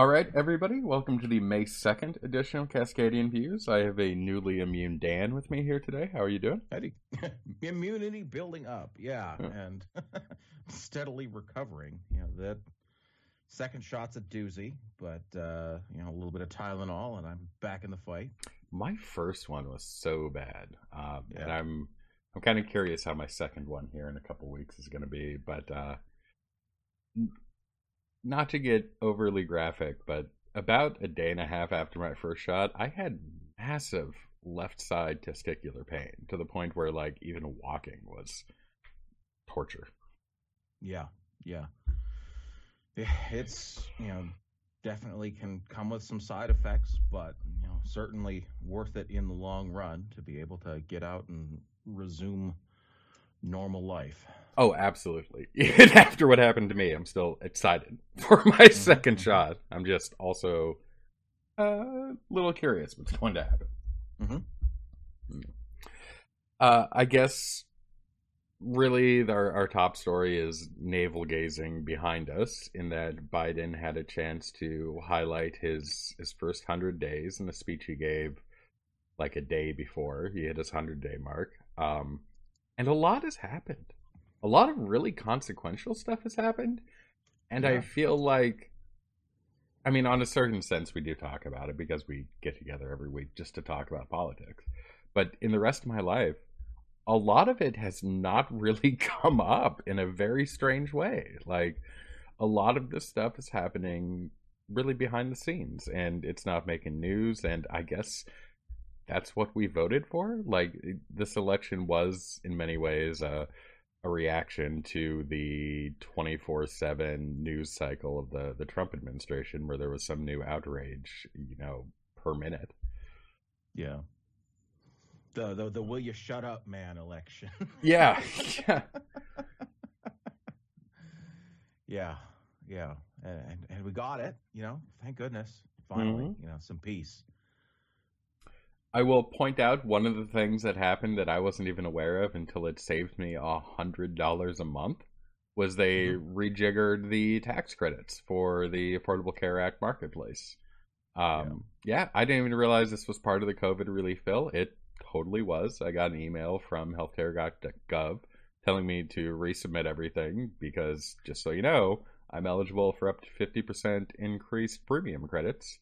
All right, everybody, welcome to the May 2nd edition of Cascadian Views. I have a newly immune Dan with me here today. How are you doing? Eddie. Immunity building up, yeah, Yeah. and steadily recovering. You know, that second shot's a doozy, but, uh, you know, a little bit of Tylenol, and I'm back in the fight. My first one was so bad, um, and I'm I'm kind of curious how my second one here in a couple weeks is going to be. But uh, not to get overly graphic, but about a day and a half after my first shot, I had massive left side testicular pain to the point where like even walking was torture. Yeah, yeah. Yeah, It's, you know, definitely can come with some side effects, but, you know, certainly worth it in the long run to be able to get out and resume normal life. Oh, absolutely. Even after what happened to me, I'm still excited for my second mhm. shot. I'm just also uh, a little curious what's going to happen. Mhm. Mm. Uh, I guess really our, our top story is navel gazing behind us in that Biden had a chance to highlight his his first 100 days in a speech he gave like a day before he hit his 100 day mark. Um, and a lot has happened. A lot of really consequential stuff has happened. And I feel like, I mean, on a certain sense, we do talk about it because we get together every week just to talk about politics. But in the rest of my life, a lot of it has not really come up in a very strange way. Like, a lot of this stuff is happening really behind the scenes and it's not making news. And I guess that's what we voted for. Like, this election was, in many ways, a a reaction to the 24/7 news cycle of the the Trump administration where there was some new outrage, you know, per minute. Yeah. The the the will you shut up man election. Yeah. yeah. yeah. Yeah. And and we got it, you know. Thank goodness. Finally, mm-hmm. you know, some peace. I will point out one of the things that happened that I wasn't even aware of until it saved me a hundred dollars a month was they rejiggered the tax credits for the Affordable Care Act marketplace. Um, yeah. I didn't even realize this was part of the COVID relief bill. It totally was. I got an email from healthcare.gov telling me to resubmit everything because, just so you know, I'm eligible for up to 50% increased premium credits.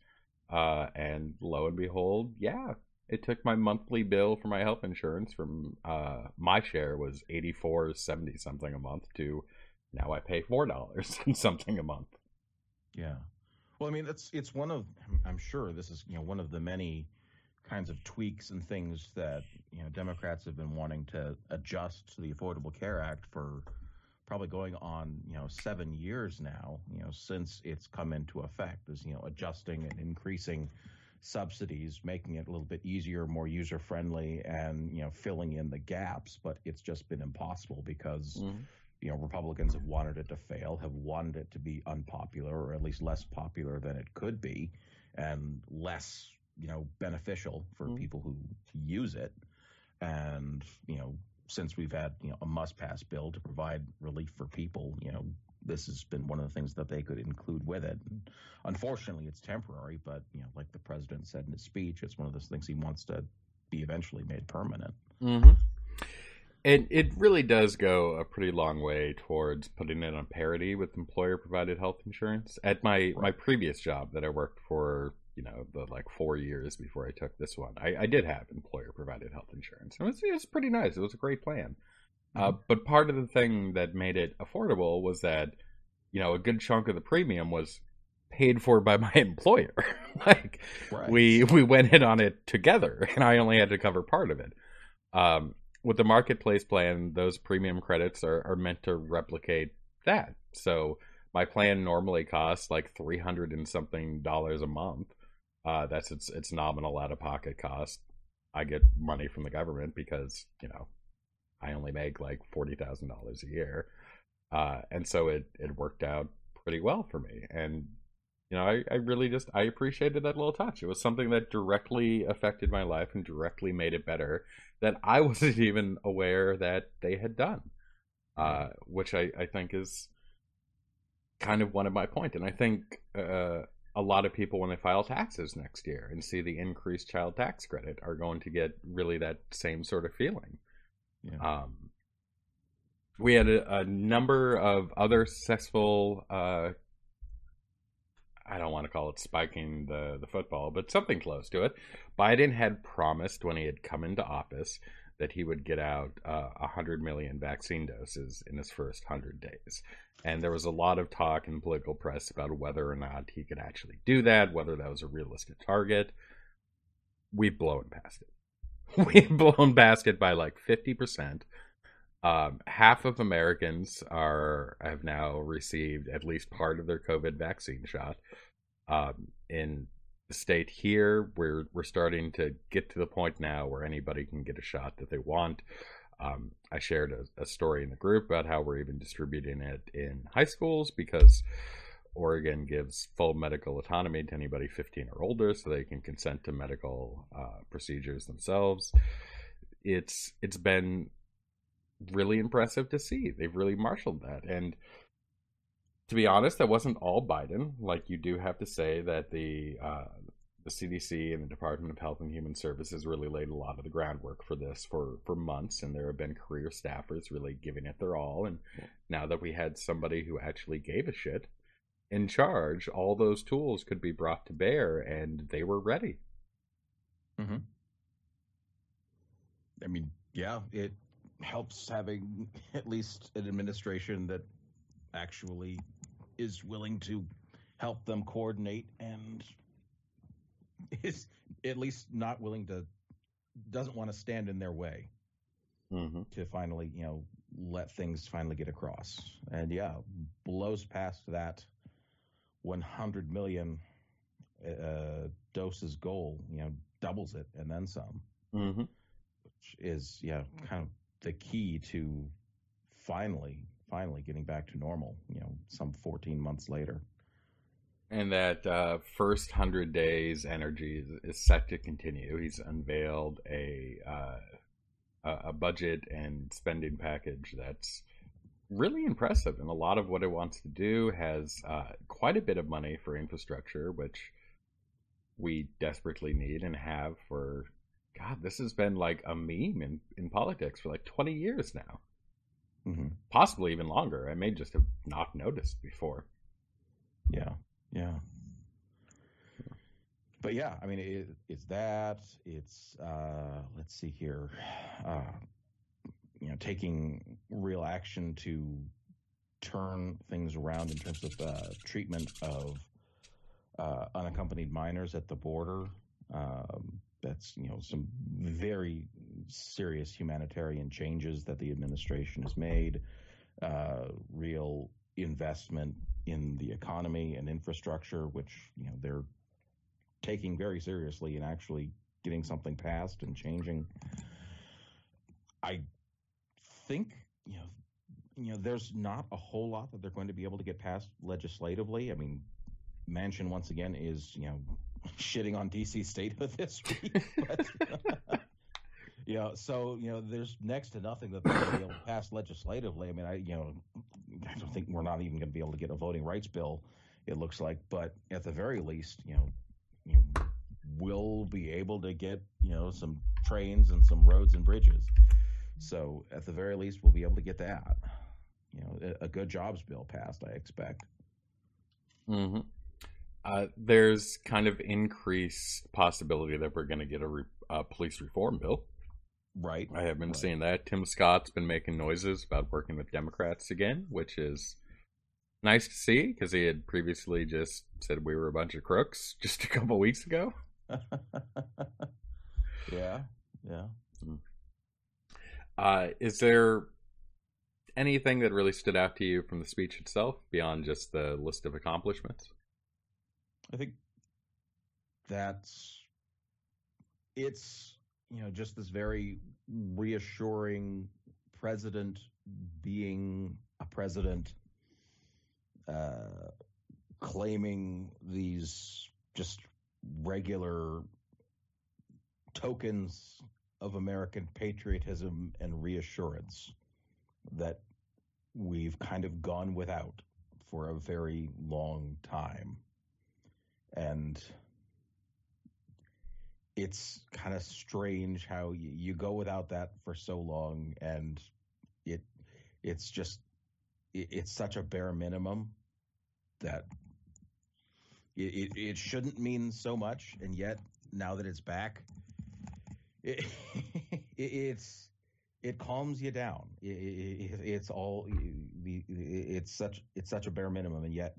Uh, and lo and behold, yeah, it took my monthly bill for my health insurance from uh, my share was 84.70 something a month to now I pay $4 and something a month. Yeah. Well, I mean, it's it's one of I'm sure this is you know one of the many kinds of tweaks and things that you know Democrats have been wanting to adjust to the Affordable Care Act for probably going on you know seven years now. You know since it's come into effect, is you know adjusting and increasing subsidies, making it a little bit easier, more user friendly, and you know filling in the gaps. But it's just been impossible because you know, Republicans have wanted it to fail, have wanted it to be unpopular or at least less popular than it could be and less, you know, beneficial for Mhm. people who use it. And, you know, since we've had, you know, a must pass bill to provide relief for people, you know, this has been one of the things that they could include with it. And unfortunately, it's temporary, but, you know, like the president said in his speech, it's one of those things he wants to be eventually made permanent. Mm-hmm. It it really does go a pretty long way towards putting it on parity with employer provided health insurance. At my my previous job that I worked for, you know, the like four years before I took this one, I, I did have employer provided health insurance. It was it was pretty nice. It was a great plan. Uh, but part of the thing that made it affordable was that, you know, a good chunk of the premium was paid for by my employer. like Right. we we went in on it together and i only had to cover part of it. Um, with the marketplace plan those premium credits are, are meant to replicate that. So my plan normally costs like 300 and something dollars a month. Uh, that's its its nominal out of pocket cost. I get money from the government because you know i only make like $40000 a year uh, and so it it worked out pretty well for me and you know, I, I really just I appreciated that little touch. It was something that directly affected my life and directly made it better that I wasn't even aware that they had done. Uh, which I, I think is kind of one of my point. And I think uh, a lot of people, when they file taxes next year and see the increased child tax credit, are going to get really that same sort of feeling. Yeah. Um, we had a, a number of other successful. Uh, I don't want to call it spiking the the football, but something close to it. Biden had promised when he had come into office that he would get out uh, 100 million vaccine doses in his first 100 days. And there was a lot of talk in political press about whether or not he could actually do that, whether that was a realistic target. We've blown past it. We've blown basket by like 50%. Um, half of Americans are have now received at least part of their COVID vaccine shot. Um, in the state here, we're we're starting to get to the point now where anybody can get a shot that they want. Um, I shared a, a, story in the group about how we're even distributing it in high schools because Oregon gives full medical autonomy to anybody 15 or older, so they can consent to medical uh, procedures themselves. It's it's been really impressive to see. They've really marshaled that, and to be honest, that wasn't all Biden. Like you do have to say that the uh, the CDC and the Department of Health and Human Services really laid a lot of the groundwork for this for for months, and there have been career staffers really giving it their all. And now that we had somebody who actually gave a shit in charge, all those tools could be brought to bear, and they were ready. Mm-hmm. I mean, yeah, it helps having at least an administration that actually is willing to help them coordinate and is at least not willing to doesn't want to stand in their way mm-hmm. to finally you know let things finally get across and yeah blows past that 100 million uh, doses goal you know doubles it and then some mm-hmm. which is yeah kind of the key to finally finally getting back to normal, you know, some 14 months later. And that uh, first 100 days energy is, is, set to continue. He's unveiled a uh, a budget and spending package that's really impressive. And a lot of what it wants to do has uh, quite a bit of money for infrastructure, which we desperately need and have for God, this has been like a meme in, in politics for like 20 years now mm-hmm. possibly even longer. I may just have not noticed before. Yeah, yeah. But yeah, I mean, it, it's that. It's uh, let's see here, uh, you know, taking real action to turn things around in terms of uh, treatment of uh, unaccompanied minors at the border. Um, that's you know some very serious humanitarian changes that the administration has made, uh, real investment in the economy and infrastructure, which you know they're taking very seriously and actually getting something passed and changing. I think you know you know there's not a whole lot that they're going to be able to get passed legislatively. I mean, Manchin once again is you know shitting on DC statehood this week. But, you know, so you know, there's next to nothing that they're going to be able to pass legislatively. I mean, I you know, I don't think we're not even going to be able to get a voting rights bill. It looks like, but at the very least, you know, you know, we'll be able to get you know some trains and some roads and bridges. So at the very least, we'll be able to get that. You know, a, good jobs bill passed. I expect. Mm-hmm. Uh, there's kind of increased possibility that we're going to get a, re- police reform bill. Right. I have been right. seeing that. Tim Scott's been making noises about working with Democrats again, which is nice to see because he had previously just said we were a bunch of crooks just a couple weeks ago. yeah. Yeah. Uh, is there anything that really stood out to you from the speech itself beyond just the list of accomplishments? I think that's it's you know just this very reassuring president being a president uh, claiming these just regular tokens of American patriotism and reassurance that we've kind of gone without for a very long time. And it's kind of strange how you, you go without that for so long and it it's just it, it's such a bare minimum that it, it, it shouldn't mean so much. And yet now that it's back it, it's it calms you down it, it's all it's such it's such a bare minimum and yet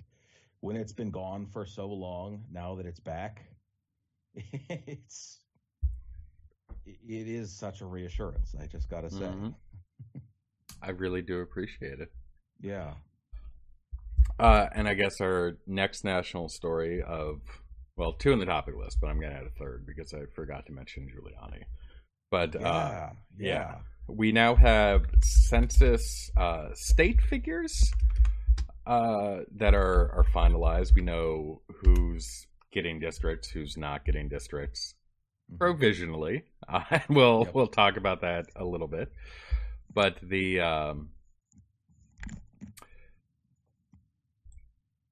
when it's been gone for so long now that it's back it's it is such a reassurance. I just got to say. Mm-hmm. I really do appreciate it. Yeah. Uh, and I guess our next national story of well, two in the topic list, but I'm going to add a third because I forgot to mention Giuliani. But yeah, uh, yeah. yeah. we now have census uh, state figures uh, that are are finalized. We know who's getting districts, who's not getting districts mm-hmm. provisionally. Uh, we'll yep. we'll talk about that a little bit, but the um,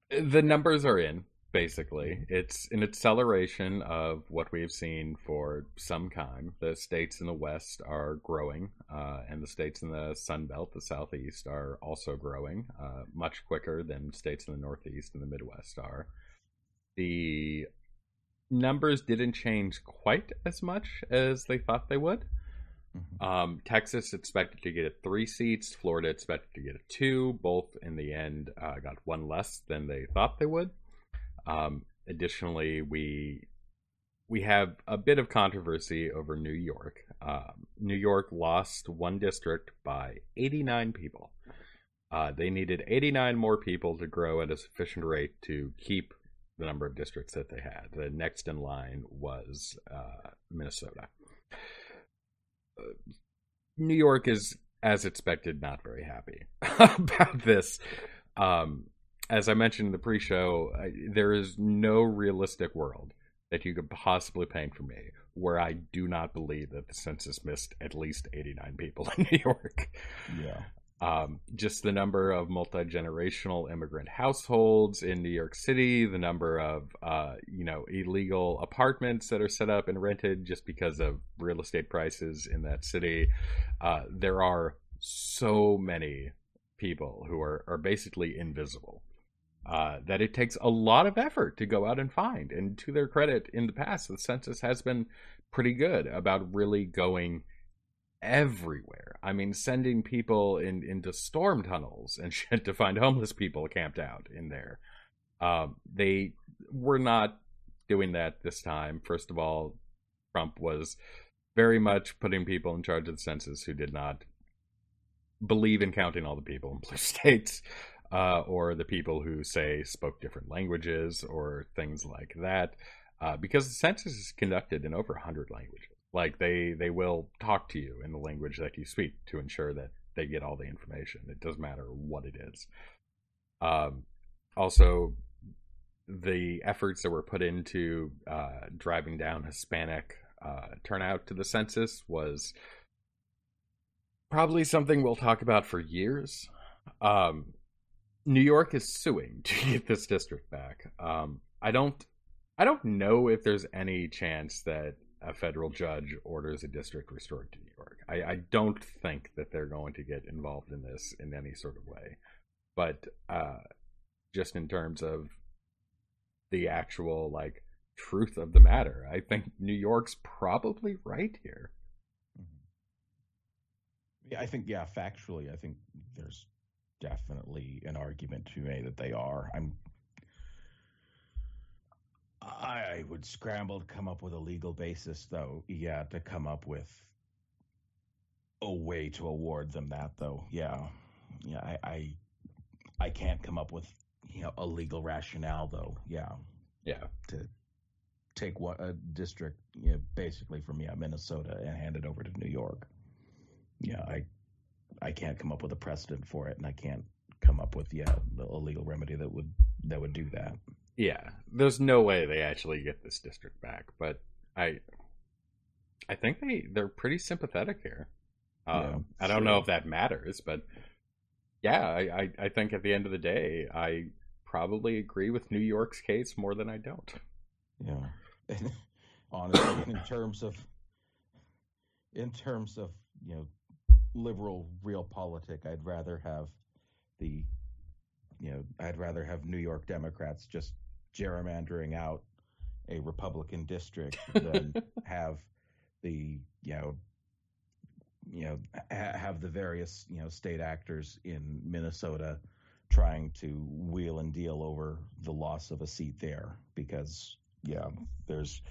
the numbers are in basically it's an acceleration of what we've seen for some time the states in the west are growing uh, and the states in the sun belt the southeast are also growing uh, much quicker than states in the northeast and the midwest are the numbers didn't change quite as much as they thought they would. Mm-hmm. Um, Texas expected to get three seats. Florida expected to get two. Both in the end uh, got one less than they thought they would. Um, additionally, we we have a bit of controversy over New York. Um, New York lost one district by 89 people. Uh, they needed 89 more people to grow at a sufficient rate to keep the number of districts that they had. The next in line was uh, Minnesota. Uh, New York is, as expected, not very happy about this. Um, as I mentioned in the pre-show, I, there is no realistic world that you could possibly paint for me where I do not believe that the census missed at least 89 people in New York. Yeah. Um, just the number of multi generational immigrant households in New York City, the number of uh, you know illegal apartments that are set up and rented just because of real estate prices in that city. Uh, there are so many people who are are basically invisible. Uh, that it takes a lot of effort to go out and find. And to their credit, in the past, the census has been pretty good about really going everywhere. I mean, sending people in into storm tunnels and shit to find homeless people camped out in there. Um, they were not doing that this time. First of all, Trump was very much putting people in charge of the census who did not believe in counting all the people in blue states. Uh, or the people who say spoke different languages or things like that, uh, because the census is conducted in over 100 languages. Like they they will talk to you in the language that you speak to ensure that they get all the information. It doesn't matter what it is. Um, also, the efforts that were put into uh, driving down Hispanic uh, turnout to the census was probably something we'll talk about for years. Um, New York is suing to get this district back. Um, I don't, I don't know if there's any chance that a federal judge orders a district restored to New York. I, I, don't think that they're going to get involved in this in any sort of way. But uh, just in terms of the actual like truth of the matter, I think New York's probably right here. Mm-hmm. Yeah, I think yeah, factually, I think there's definitely an argument to me that they are. I'm I would scramble to come up with a legal basis, though. Yeah, to come up with a way to award them that, though. Yeah, yeah. I, I, I can't come up with you know a legal rationale, though. Yeah, yeah. To take what a district, you know, basically from yeah Minnesota and hand it over to New York. Yeah, I, I can't come up with a precedent for it, and I can't come up with yeah a legal remedy that would that would do that. Yeah, there's no way they actually get this district back, but I, I think they they're pretty sympathetic here. Um, yeah, I don't know if that matters, but yeah, I, I, I think at the end of the day, I probably agree with New York's case more than I don't. Yeah. honestly, in terms of in terms of you know liberal realpolitik, I'd rather have the you know I'd rather have New York Democrats just gerrymandering out a Republican district than have the you know you know ha- have the various you know state actors in Minnesota trying to wheel and deal over the loss of a seat there because yeah there's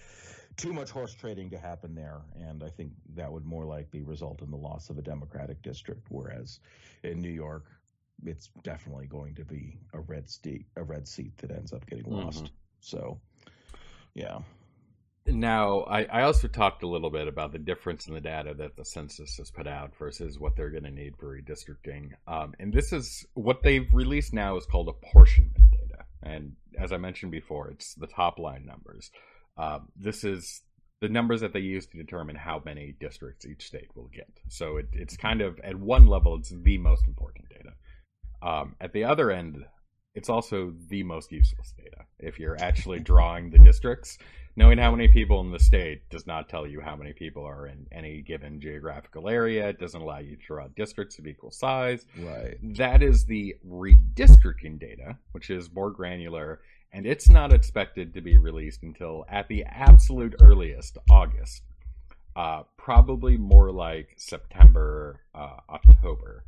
too much horse trading to happen there and I think that would more likely result in the loss of a democratic district whereas in New York it's definitely going to be a red seat a red seat that ends up getting lost mm-hmm. so yeah now, I, I also talked a little bit about the difference in the data that the census has put out versus what they're going to need for redistricting. Um, and this is what they've released now is called apportionment data. And as I mentioned before, it's the top line numbers. Um, this is the numbers that they use to determine how many districts each state will get. So it, it's kind of, at one level, it's the most important data. Um, at the other end, it's also the most useless data. If you're actually drawing the districts, knowing how many people in the state does not tell you how many people are in any given geographical area. It doesn't allow you to draw districts of equal size. Right. That is the redistricting data, which is more granular, and it's not expected to be released until at the absolute earliest August. Uh, probably more like September, uh, October.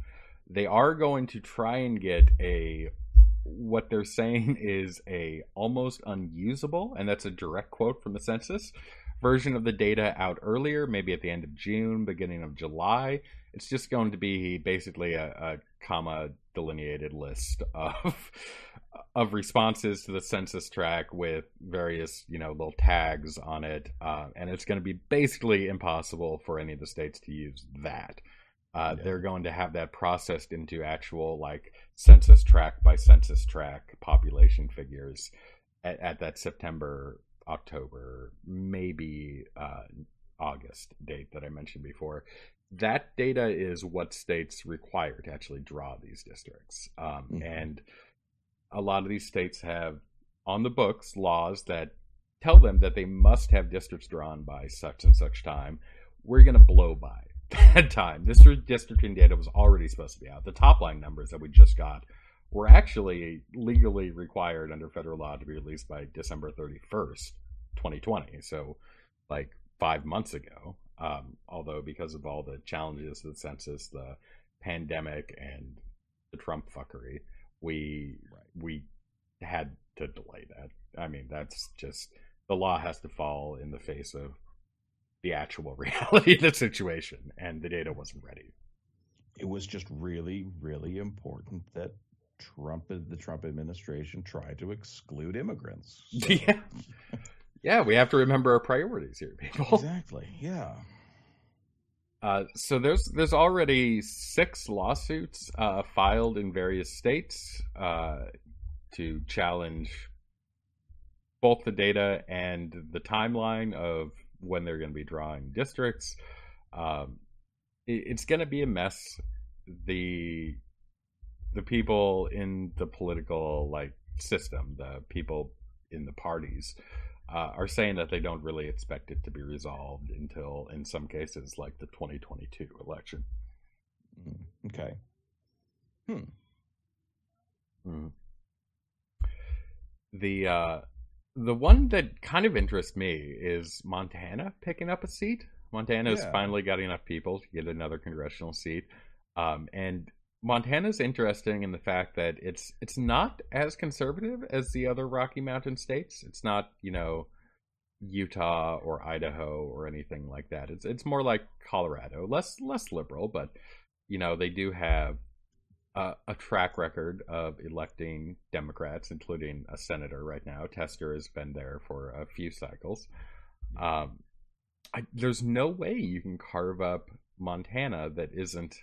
They are going to try and get a what they're saying is a almost unusable, and that's a direct quote from the census, version of the data out earlier, maybe at the end of June, beginning of July. It's just going to be basically a, a comma delineated list of of responses to the census tract with various you know little tags on it, uh, and it's going to be basically impossible for any of the states to use that. Uh, yeah. They're going to have that processed into actual like census tract by census tract population figures at, at that September, October, maybe uh, August date that I mentioned before. That data is what states require to actually draw these districts. Um, mm-hmm. And a lot of these states have on the books laws that tell them that they must have districts drawn by such and such time. We're going to blow by that time. This redistricting data was already supposed to be out. The top line numbers that we just got were actually legally required under federal law to be released by December 31st, 2020. So, like five months ago. Um, although, because of all the challenges of the census, the pandemic, and the Trump fuckery, we right. we had to delay that. I mean, that's just the law has to fall in the face of the actual reality of the situation, and the data wasn't ready. It was just really, really important that Trump, the Trump administration, tried to exclude immigrants. So. Yeah, yeah, we have to remember our priorities here, people. Exactly. Yeah. Uh, so there's there's already six lawsuits uh, filed in various states uh, to challenge both the data and the timeline of when they're going to be drawing districts. Um, it, it's going to be a mess. The the people in the political like system, the people in the parties, uh, are saying that they don't really expect it to be resolved until, in some cases, like the 2022 election. Mm, okay. Hmm. Mm. The uh, the one that kind of interests me is Montana picking up a seat. Montana has finally got enough people to get another congressional seat, um, and Montana's interesting in the fact that it's it's not as conservative as the other Rocky Mountain states. It's not you know Utah or Idaho or anything like that. It's it's more like Colorado, less less liberal, but you know they do have uh, a track record of electing Democrats, including a senator right now. Tester has been there for a few cycles. Um, I, there's no way you can carve up Montana that isn't, a,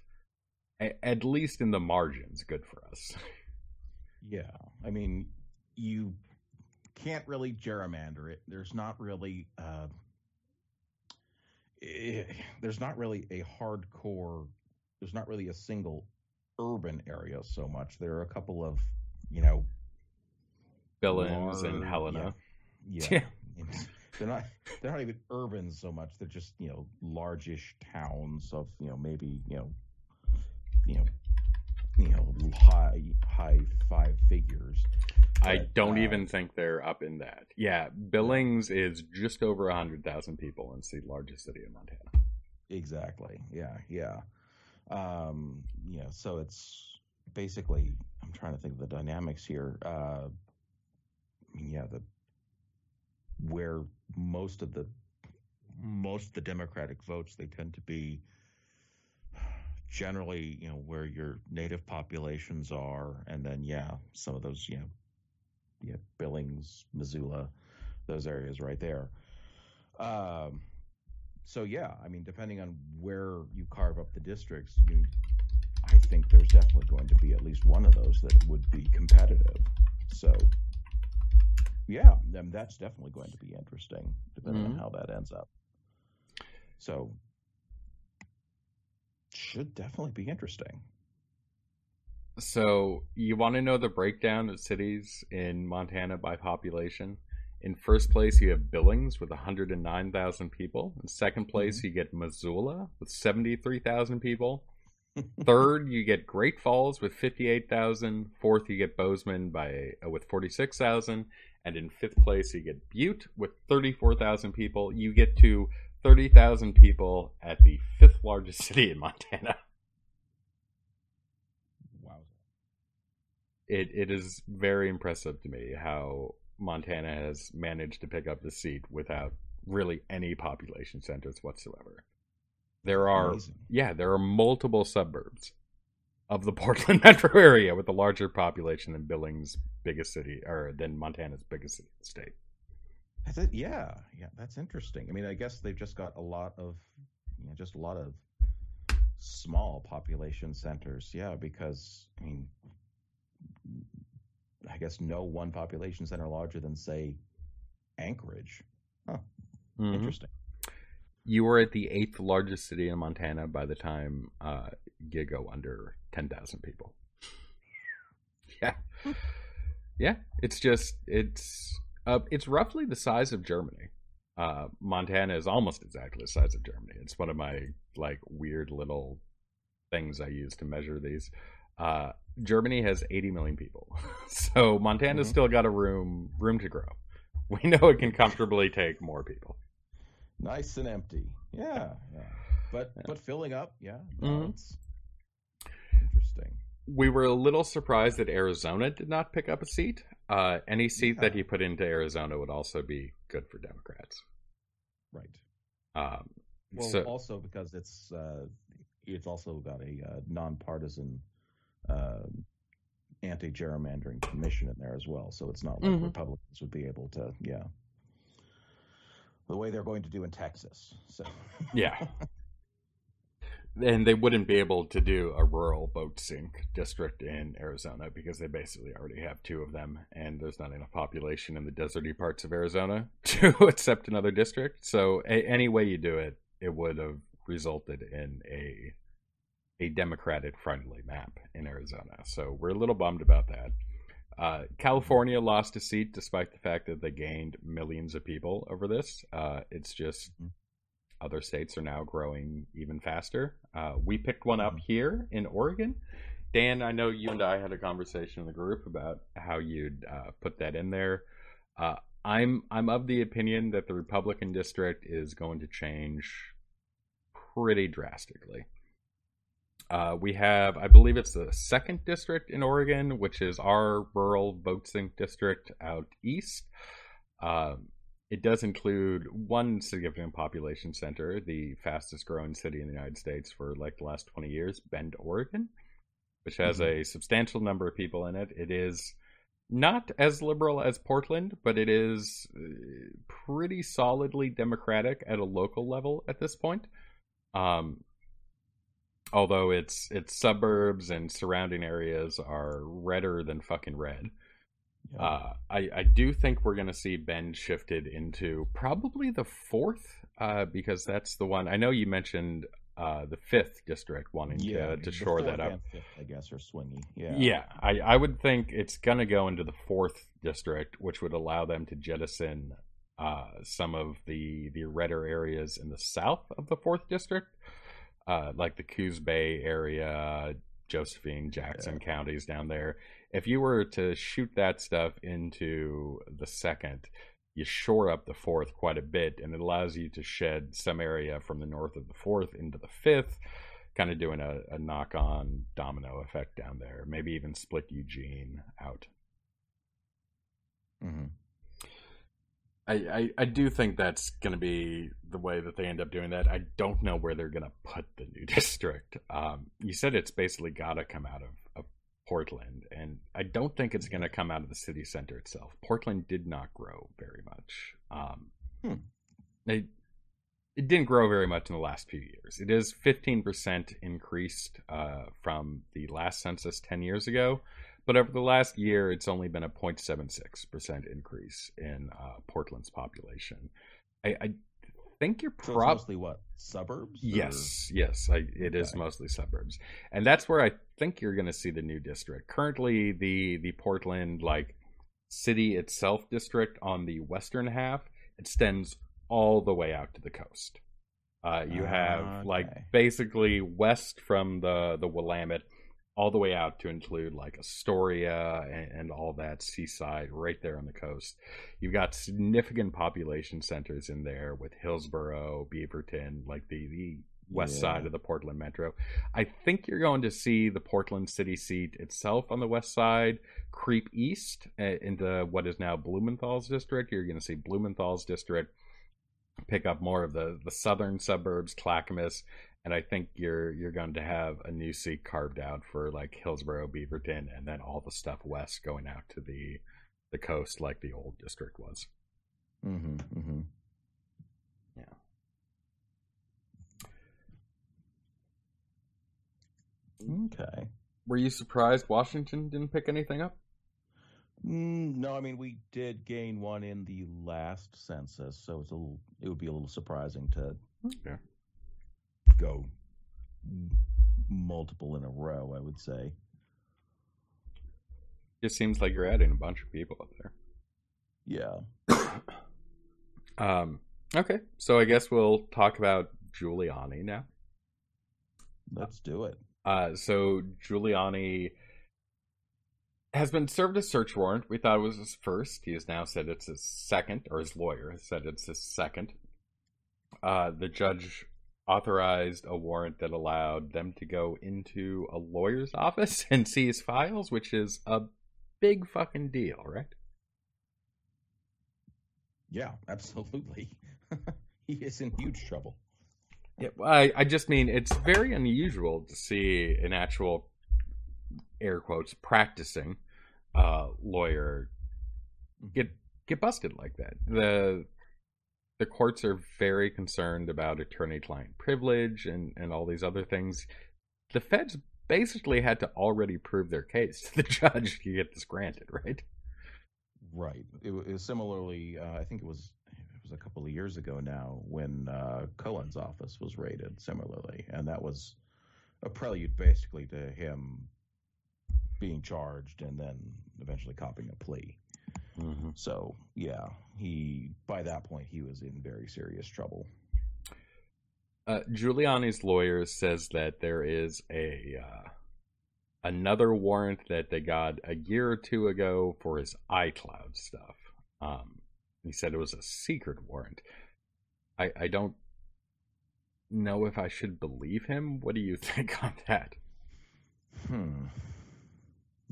at least in the margins, good for us. Yeah, I mean, you can't really gerrymander it. There's not really. Uh, eh, there's not really a hardcore. There's not really a single urban areas so much. There are a couple of, you know, Billings and Helena. Yeah. yeah. they're not they're not even urban so much. They're just you know largish towns of you know maybe you know you know you know high high five figures. I don't uh, even think they're up in that. Yeah, Billings is just over 100,000 people and it's the largest city in Montana. Exactly. Yeah. Yeah. Um, you know, so it's basically, I'm trying to think of the dynamics here. Uh, I mean, yeah, the, where most of the, most of the Democratic votes, they tend to be generally, you know, where your native populations are. And then, yeah, some of those, you know, yeah, Billings, Missoula, those areas right there. Um, so yeah, I mean, depending on where you carve up the districts, you, I think there's definitely going to be at least one of those that would be competitive. So yeah, then that's definitely going to be interesting, depending Mhm. on how that ends up. So should definitely be interesting. So, you want to know the breakdown of cities in Montana by population? In first place, you have Billings with 109,000 people. In second place, you get Missoula with 73,000 people. Third, you get Great Falls with 58,000. Fourth, you get Bozeman by uh, with 46,000. And in fifth place, you get Butte with 34,000 people. You get to 30,000 people at the fifth largest city in Montana. Wow. it it is very impressive to me how Montana has managed to pick up the seat without really any population centers whatsoever. There are Amazing. yeah, there are multiple suburbs of the Portland metro area with a larger population than Billings' biggest city or than Montana's biggest city, state. I yeah, yeah, that's interesting. I mean, I guess they've just got a lot of, you know, just a lot of small population centers. Yeah, because I mean, I guess no one population center larger than say Anchorage. Mhm. Interesting. You were at the eighth largest city in Montana by the time uh, go under 10,000 people. Yeah. Yeah. It's just, it's, uh, it's roughly the size of Germany. Uh, Montana is almost exactly the size of Germany. It's one of my, like, weird little things I use to measure these. Uh, Germany has 80 million people. so Montana's Mhm. still got a room, room to grow. We know it can comfortably take more people. Nice and empty. Yeah, yeah. But Yeah. but filling up. Yeah. Mhm. Interesting. we were a little surprised that Arizona did not pick up a seat. Uh, any seat that he put into Arizona would also be good for Democrats. Right. Um, Well, so also because it's uh, it's also got a uh, nonpartisan uh, anti-gerrymandering commission in there as well. So it's not like Mhm. Republicans would be able to, yeah, the way they're going to do in Texas. So yeah, and they wouldn't be able to do a rural vote sink district in Arizona because they basically already have two of them, and there's not enough population in the deserty parts of Arizona to accept another district. So a- any way you do it, it would have resulted in a a Democratic friendly map in Arizona. So we're a little bummed about that. Uh, California lost a seat despite the fact that they gained millions of people over this. Uh, it's just Mhm. Other states are now growing even faster. Uh, we picked one up Mhm. here in Oregon. Dan, I know you and I had a conversation in the group about how you'd uh, put that in there. Uh, I'm I'm of the opinion that the Republican district is going to change pretty drastically. Uh, we have, I believe it's the second district in Oregon, which is our rural vote district out east. Um, it does include one significant population center, the fastest growing city in the United States for like the last 20 years, Bend, Oregon, which has a substantial number of people in it. It is not as liberal as Portland, but it is uh, pretty solidly Democratic at a local level at this point. Um, although its its suburbs and surrounding areas are redder than fucking red. Uh, I I do think we're gonna see Bend shifted into probably the fourth, uh, because that's the one I know you mentioned uh, the fifth district wanting yeah, to, to shore that up. fifth, I guess, are swingy. Yeah. Yeah, I, I would think it's going to go into the fourth district, which would allow them to jettison uh, some of the the redder areas in the south of the fourth district, uh, like the Coos Bay area, Josephine, Jackson yeah. counties down there. If you were to shoot that stuff into the second, you shore up the fourth quite a bit, and it allows you to shed some area from the north of the fourth into the fifth, kind of doing a, a knock on domino effect down there. Maybe even split Eugene out. Mm-hmm. I, I, I do think that's going to be the way that they end up doing that. I don't know where they're going to put the new district. Um, you said it's basically got to come out of, of Portland, and I don't think it's going to come out of the city center itself. Portland did not grow very much. Um, hmm. It, it didn't grow very much in the last few years. It is 15% increased uh, from the last census 10 years ago, but over the last year, it's only been a 0.76% increase in uh, Portland's population. I, I think you're probably so what suburbs. Yes, or? yes, I, it okay. is mostly suburbs, and that's where I think you're going to see the new district. Currently, the the Portland like city itself district on the western half extends all the way out to the coast. Uh, you have uh, okay. like basically west from the the Willamette all the way out to include like Astoria and, and, all that seaside right there on the coast. You've got significant population centers in there with Hillsboro, Beaverton, like the, the west yeah. side of the Portland metro. I think you're going to see the Portland city seat itself on the west side creep east uh, into what is now Blumenauer's district. You're going to see Blumenauer's district pick up more of the the southern suburbs, Clackamas, and I think you're you're going to have a new seat carved out for like Hillsboro, Beaverton, and then all the stuff west going out to the the coast like the old district was. Mm-hmm. mm-hmm. Yeah. Okay. Were you surprised Washington didn't pick anything up? Mm, no, I mean we did gain one in the last census, so it's a little, it would be a little surprising to okay go multiple in a row, I would say. It seems like you're adding a bunch of people up there. Yeah. um. Okay, so I guess we'll talk about Giuliani now. Let's do it. Uh, so Giuliani has been served a search warrant. We thought it was his first. He has now said it's his second, or his lawyer has said it's his second. Uh, the judge authorized a warrant that allowed them to go into a lawyer's office and seize files, which is a big fucking deal, right? Yeah, absolutely. he is in huge trouble. Yeah, I, I just mean it's very unusual to see an actual air quotes practicing uh, lawyer get get busted like that. The the courts are very concerned about attorney client privilege and, and all these other things. The feds basically had to already prove their case to the judge to get this granted, right? Right. It, was similarly, uh, I think it was it was a couple of years ago now when uh, Cohen's office was raided. Similarly, and that was a prelude, basically, to him being charged and then eventually copping a plea. Mm-hmm. So yeah, he by that point he was in very serious trouble. Uh, Giuliani's lawyer says that there is a uh, another warrant that they got a year or two ago for his iCloud stuff. Um, he said it was a secret warrant. I I don't know if I should believe him. What do you think on that? Hmm.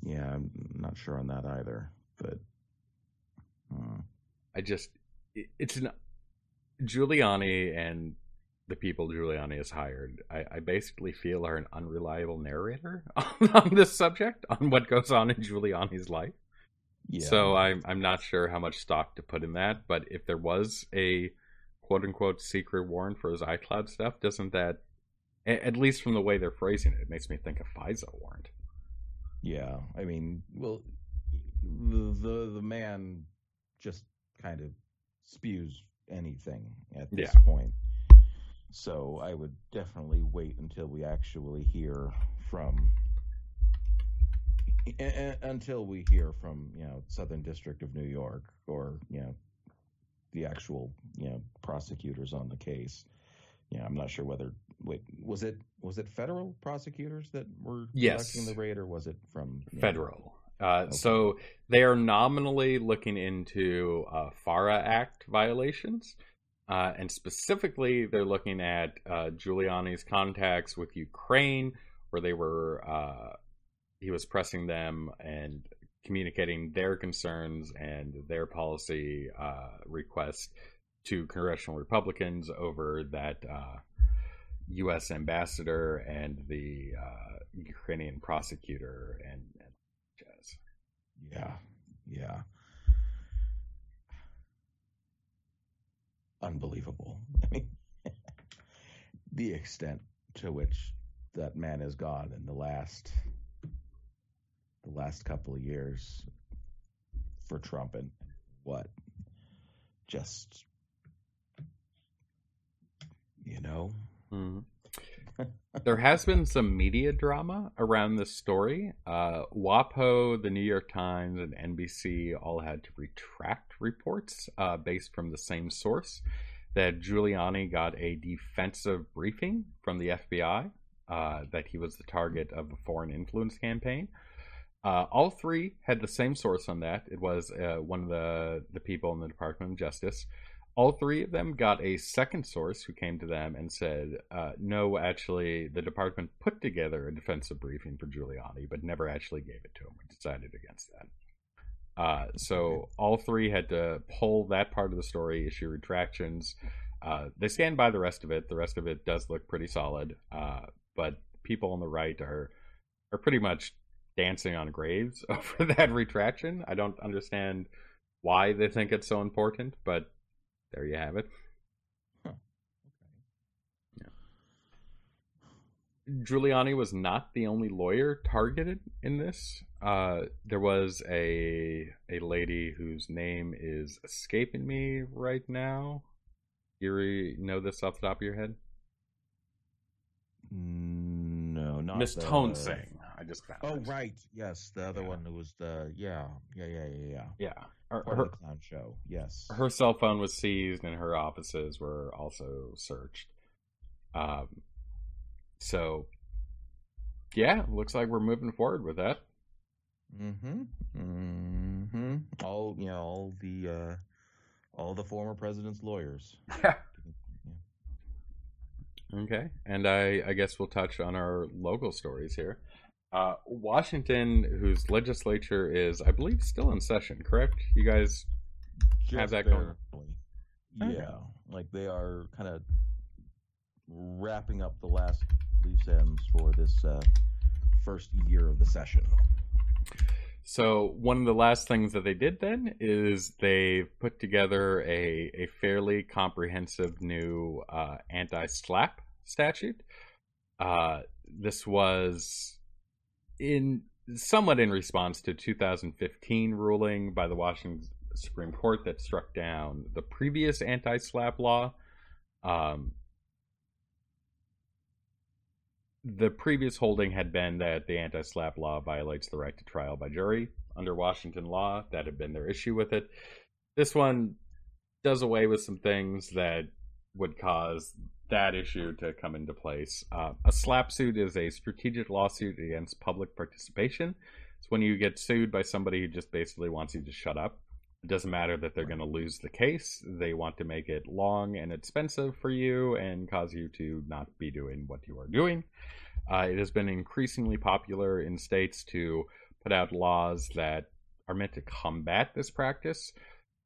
Yeah, I'm not sure on that either. But Hmm. I just it's an Giuliani and the people Giuliani has hired, I, I basically feel are an unreliable narrator on, on, this subject, on what goes on in Giuliani's life. Yeah. So I'm I'm not sure how much stock to put in that, but if there was a quote unquote secret warrant for his iCloud stuff, doesn't that at least from the way they're phrasing it, it makes me think of FISA warrant. Yeah, I mean, well, the the, the man just kind of spews anything at this yeah. point. So I would definitely wait until we actually hear from until we hear from you know Southern District of New York or you know the actual you know prosecutors on the case. Yeah, I'm not sure whether wait was it was it federal prosecutors that were yes. conducting the raid or was it from federal? Uh, okay. So they are nominally looking into uh, FARA Act violations, uh, and specifically they're looking at uh, Giuliani's contacts with Ukraine, where they were uh, he was pressing them and communicating their concerns and their policy uh, requests to congressional Republicans over that uh, U.S. ambassador and the uh, Ukrainian prosecutor and. Yeah, yeah. Unbelievable. I mean, the extent to which that man has gone in the last the last couple of years for Trump and what just you know mm-hmm. There has been some media drama around this story uh, wapo the new york times and nbc all had to retract reports uh, based from the same source that giuliani got a defensive briefing from the fbi uh, that he was the target of a foreign influence campaign uh, all three had the same source on that. It was uh, one of the, the people in the Department of Justice. All three of them got a second source who came to them and said, uh, no, actually, the department put together a defensive briefing for Giuliani, but never actually gave it to him We decided against that. Uh, so all three had to pull that part of the story, issue retractions. Uh, they stand by the rest of it. The rest of it does look pretty solid, uh, but people on the right are are pretty much dancing on graves over that retraction. I don't understand why they think it's so important, but there you have it. Huh. Okay. Yeah. Giuliani was not the only lawyer targeted in this. Uh, there was a a lady whose name is escaping me right now. You know this off the top of your head? No, not Miss the... Toensing. I just found. Oh it. right, yes, the other yeah. one who was the yeah, yeah, yeah, yeah, yeah. Yeah, her, her, clown show. Yes, her cell phone was seized, and her offices were also searched. Um, so yeah, looks like we're moving forward with that. Mm-hmm. Mm-hmm. All you know, all the uh, all the former president's lawyers. Yeah. Okay, and I, I guess we'll touch on our local stories here. Uh, Washington, whose legislature is, I believe, still in session, correct? You guys Just have that barely. going? Yeah, okay. like they are kind of wrapping up the last loose ends for this uh, first year of the session. So one of the last things that they did then is they put together a, a fairly comprehensive new uh, anti-SLAPP statute. Uh, this was in somewhat in response to 2015 ruling by the Washington Supreme Court that struck down the previous anti-SLAPP law. Um, the previous holding had been that the anti-SLAPP law violates the right to trial by jury under Washington law. That had been their issue with it. This one does away with some things that would cause that issue to come into place. Uh, a SLAPP suit is a strategic lawsuit against public participation. It's when you get sued by somebody who just basically wants you to shut up. It doesn't matter that they're going to lose the case. They want to make it long and expensive for you and cause you to not be doing what you are doing. Uh, it has been increasingly popular in states to put out laws that are meant to combat this practice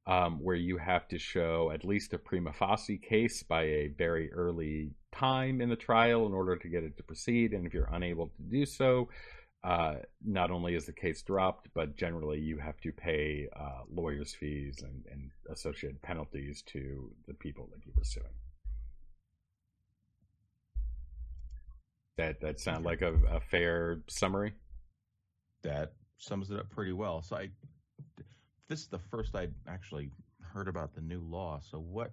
um, where you have to show at least a prima facie case by a very early time in the trial in order to get it to proceed. And if you're unable to do so, uh, not only is the case dropped, but generally you have to pay uh, lawyers' fees and, and, associated penalties to the people that you were suing. That that sound like a, a fair summary? That sums it up pretty well. So I this is the first I'd actually heard about the new law. So what?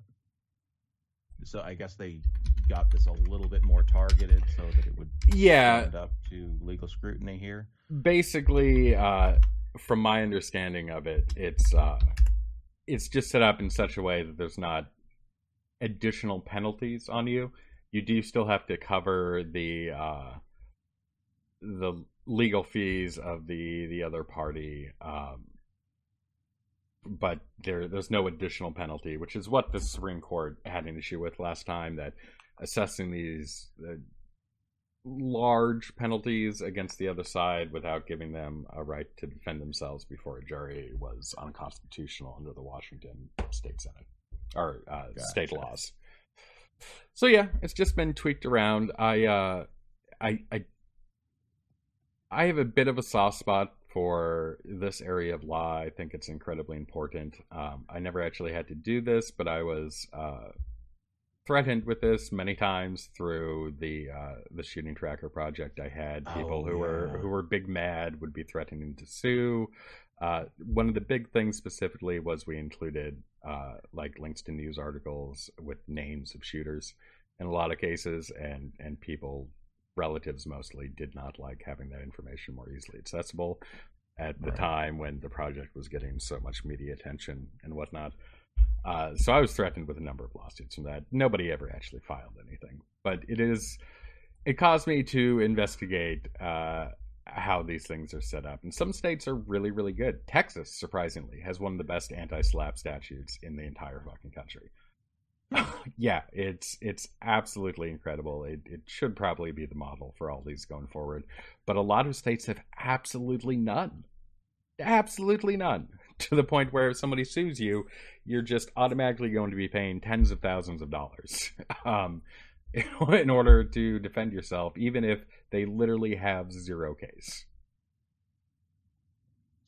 So I guess they got this a little bit more targeted so that it would yeah up to legal scrutiny here. Basically, uh, from my understanding of it, it's uh, it's just set up in such a way that there's not additional penalties on you. You do still have to cover the uh, the legal fees of the the other party, um, but there there's no additional penalty, which is what the Supreme Court had an issue with last time. That assessing these uh, large penalties against the other side without giving them a right to defend themselves before a jury was unconstitutional under the Washington State Senate or uh, gotcha. state laws. So yeah, it's just been tweaked around. I uh, I I I have a bit of a soft spot for this area of law. I think it's incredibly important. Um, I never actually had to do this, but I was uh, threatened with this many times through the uh, the shooting tracker project. I had people oh, who yeah. were who were big mad would be threatening to sue. Uh, one of the big things specifically was we included uh, like links to news articles with names of shooters in a lot of cases, and and people relatives mostly did not like having that information more easily accessible at the right. time when the project was getting so much media attention and whatnot. Uh, so I was threatened with a number of lawsuits from that. Nobody ever actually filed anything, but it is it caused me to investigate uh, how these things are set up. And some states are really, really good. Texas, surprisingly, has one of the best anti-SLAPP statutes in the entire fucking country. yeah, it's it's absolutely incredible. It it should probably be the model for all these going forward. But a lot of states have absolutely none. Absolutely none. To the point where if somebody sues you, you're just automatically going to be paying tens of thousands of dollars um, in order to defend yourself, even if they literally have zero case.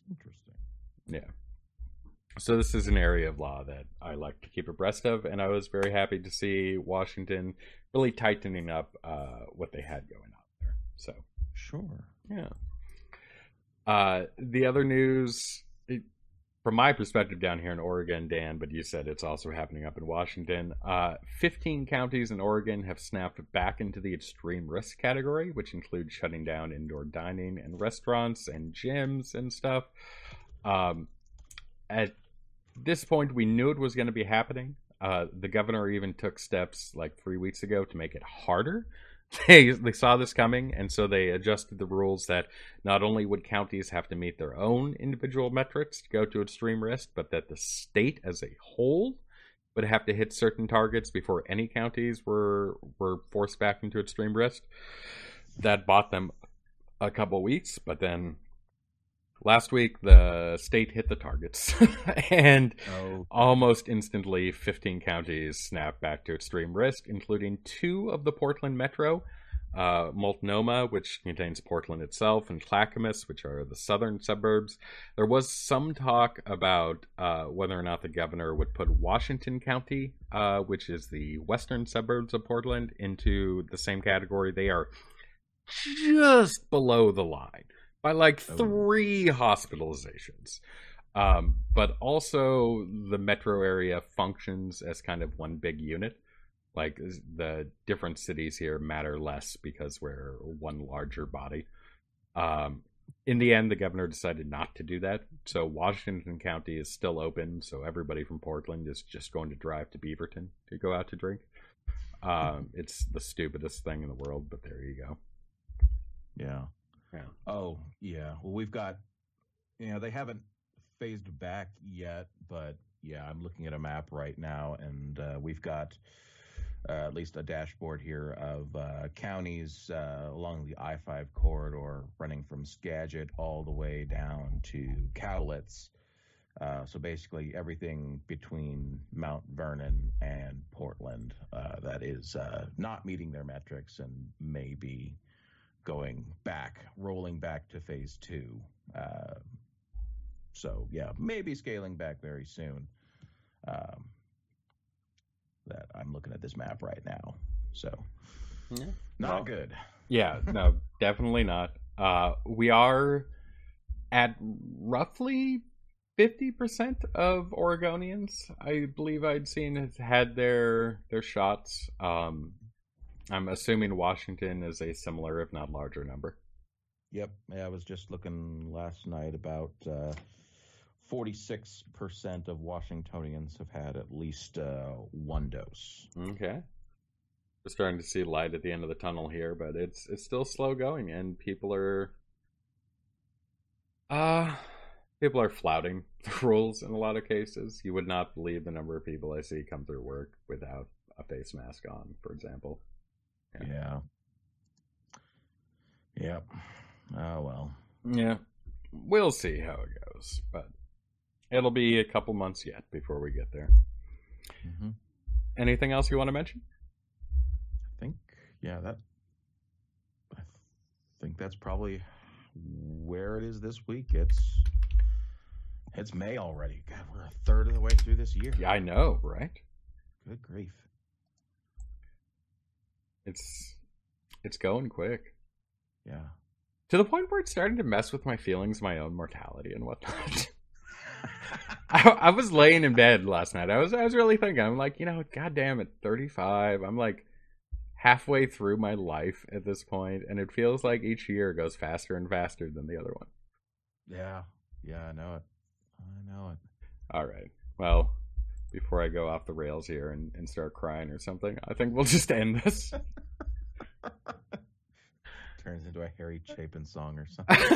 Interesting. Yeah. So this is an area of law that I like to keep abreast of, and I was very happy to see Washington really tightening up uh, what they had going on there. So sure, yeah. Uh, the other news from my perspective down here in Oregon, Dan, but you said it's also happening up in Washington. Uh, 15 counties in Oregon have snapped back into the extreme risk category, which includes shutting down indoor dining and restaurants and gyms and stuff. Um, at this point, we knew it was going to be happening. Uh, the governor even took steps like three weeks ago to make it harder they they saw this coming, and so they adjusted the rules that not only would counties have to meet their own individual metrics to go to extreme risk, but that the state as a whole would have to hit certain targets before any counties were were forced back into extreme risk. That bought them a couple weeks, but then last week the state hit the targets and oh. almost instantly 15 counties snapped back to extreme risk including two of the portland metro uh, multnomah which contains portland itself and clackamas which are the southern suburbs. There was some talk about uh, whether or not the governor would put washington county uh, which is the western suburbs of portland into the same category. They are just below the line by like oh. three hospitalizations. Um, but also, the metro area functions as kind of one big unit. Like the different cities here matter less because we're one larger body. Um, in the end, the governor decided not to do that. So Washington County is still open. So everybody from Portland is just going to drive to Beaverton to go out to drink. Um, it's the stupidest thing in the world, but there you go. Yeah. Yeah. Oh, yeah. Well, we've got, you know, they haven't phased back yet, but yeah, I'm looking at a map right now, and uh, we've got uh, at least a dashboard here of uh, counties uh, along the I 5 corridor running from Skagit all the way down to Cowlitz. Uh, so basically, everything between Mount Vernon and Portland uh, that is not meeting their metrics and may maybe going back, rolling back to phase two. Uh, so yeah, maybe scaling back very soon. Um, that I'm looking at this map right now. So yeah. not well, good. Yeah, no, definitely not. Uh, we are at roughly 50% of Oregonians, I believe I'd seen, has had their their shots. Um, I'm assuming Washington is a similar, if not larger, number. Yep. Yeah, I was just looking last night about uh, 46% of Washingtonians have had at least uh, one dose. Okay. We're starting to see light at the end of the tunnel here, but it's it's still slow going, and people are uh people are flouting the rules in a lot of cases. You would not believe the number of people I see come through work without a face mask on, for example. Yeah. Yep. Oh well. Yeah. We'll see how it goes, but it'll be a couple months yet before we get there. hmm Anything else you want to mention? I think, yeah, that. I think that's probably where it is this week. It's it's May already. God, we're a third of the way through this year. Yeah, I know, right? Good grief. It's it's going quick. Yeah. To the point where it's starting to mess with my feelings, my own mortality and whatnot. I, I was laying in bed last night. I was I was really thinking. I'm like, you know, goddamn, it, 35, I'm like halfway through my life at this point, and it feels like each year goes faster and faster than the other one. Yeah. Yeah, I know it. I know it. All right. Well, before I go off the rails here and, and start crying or something, I think we'll just end this. Turns into a Harry Chapin song or something.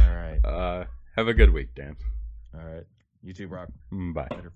All right. uh, have a good week, Dan. All right. You too, Brock. Mm, Bye. Later.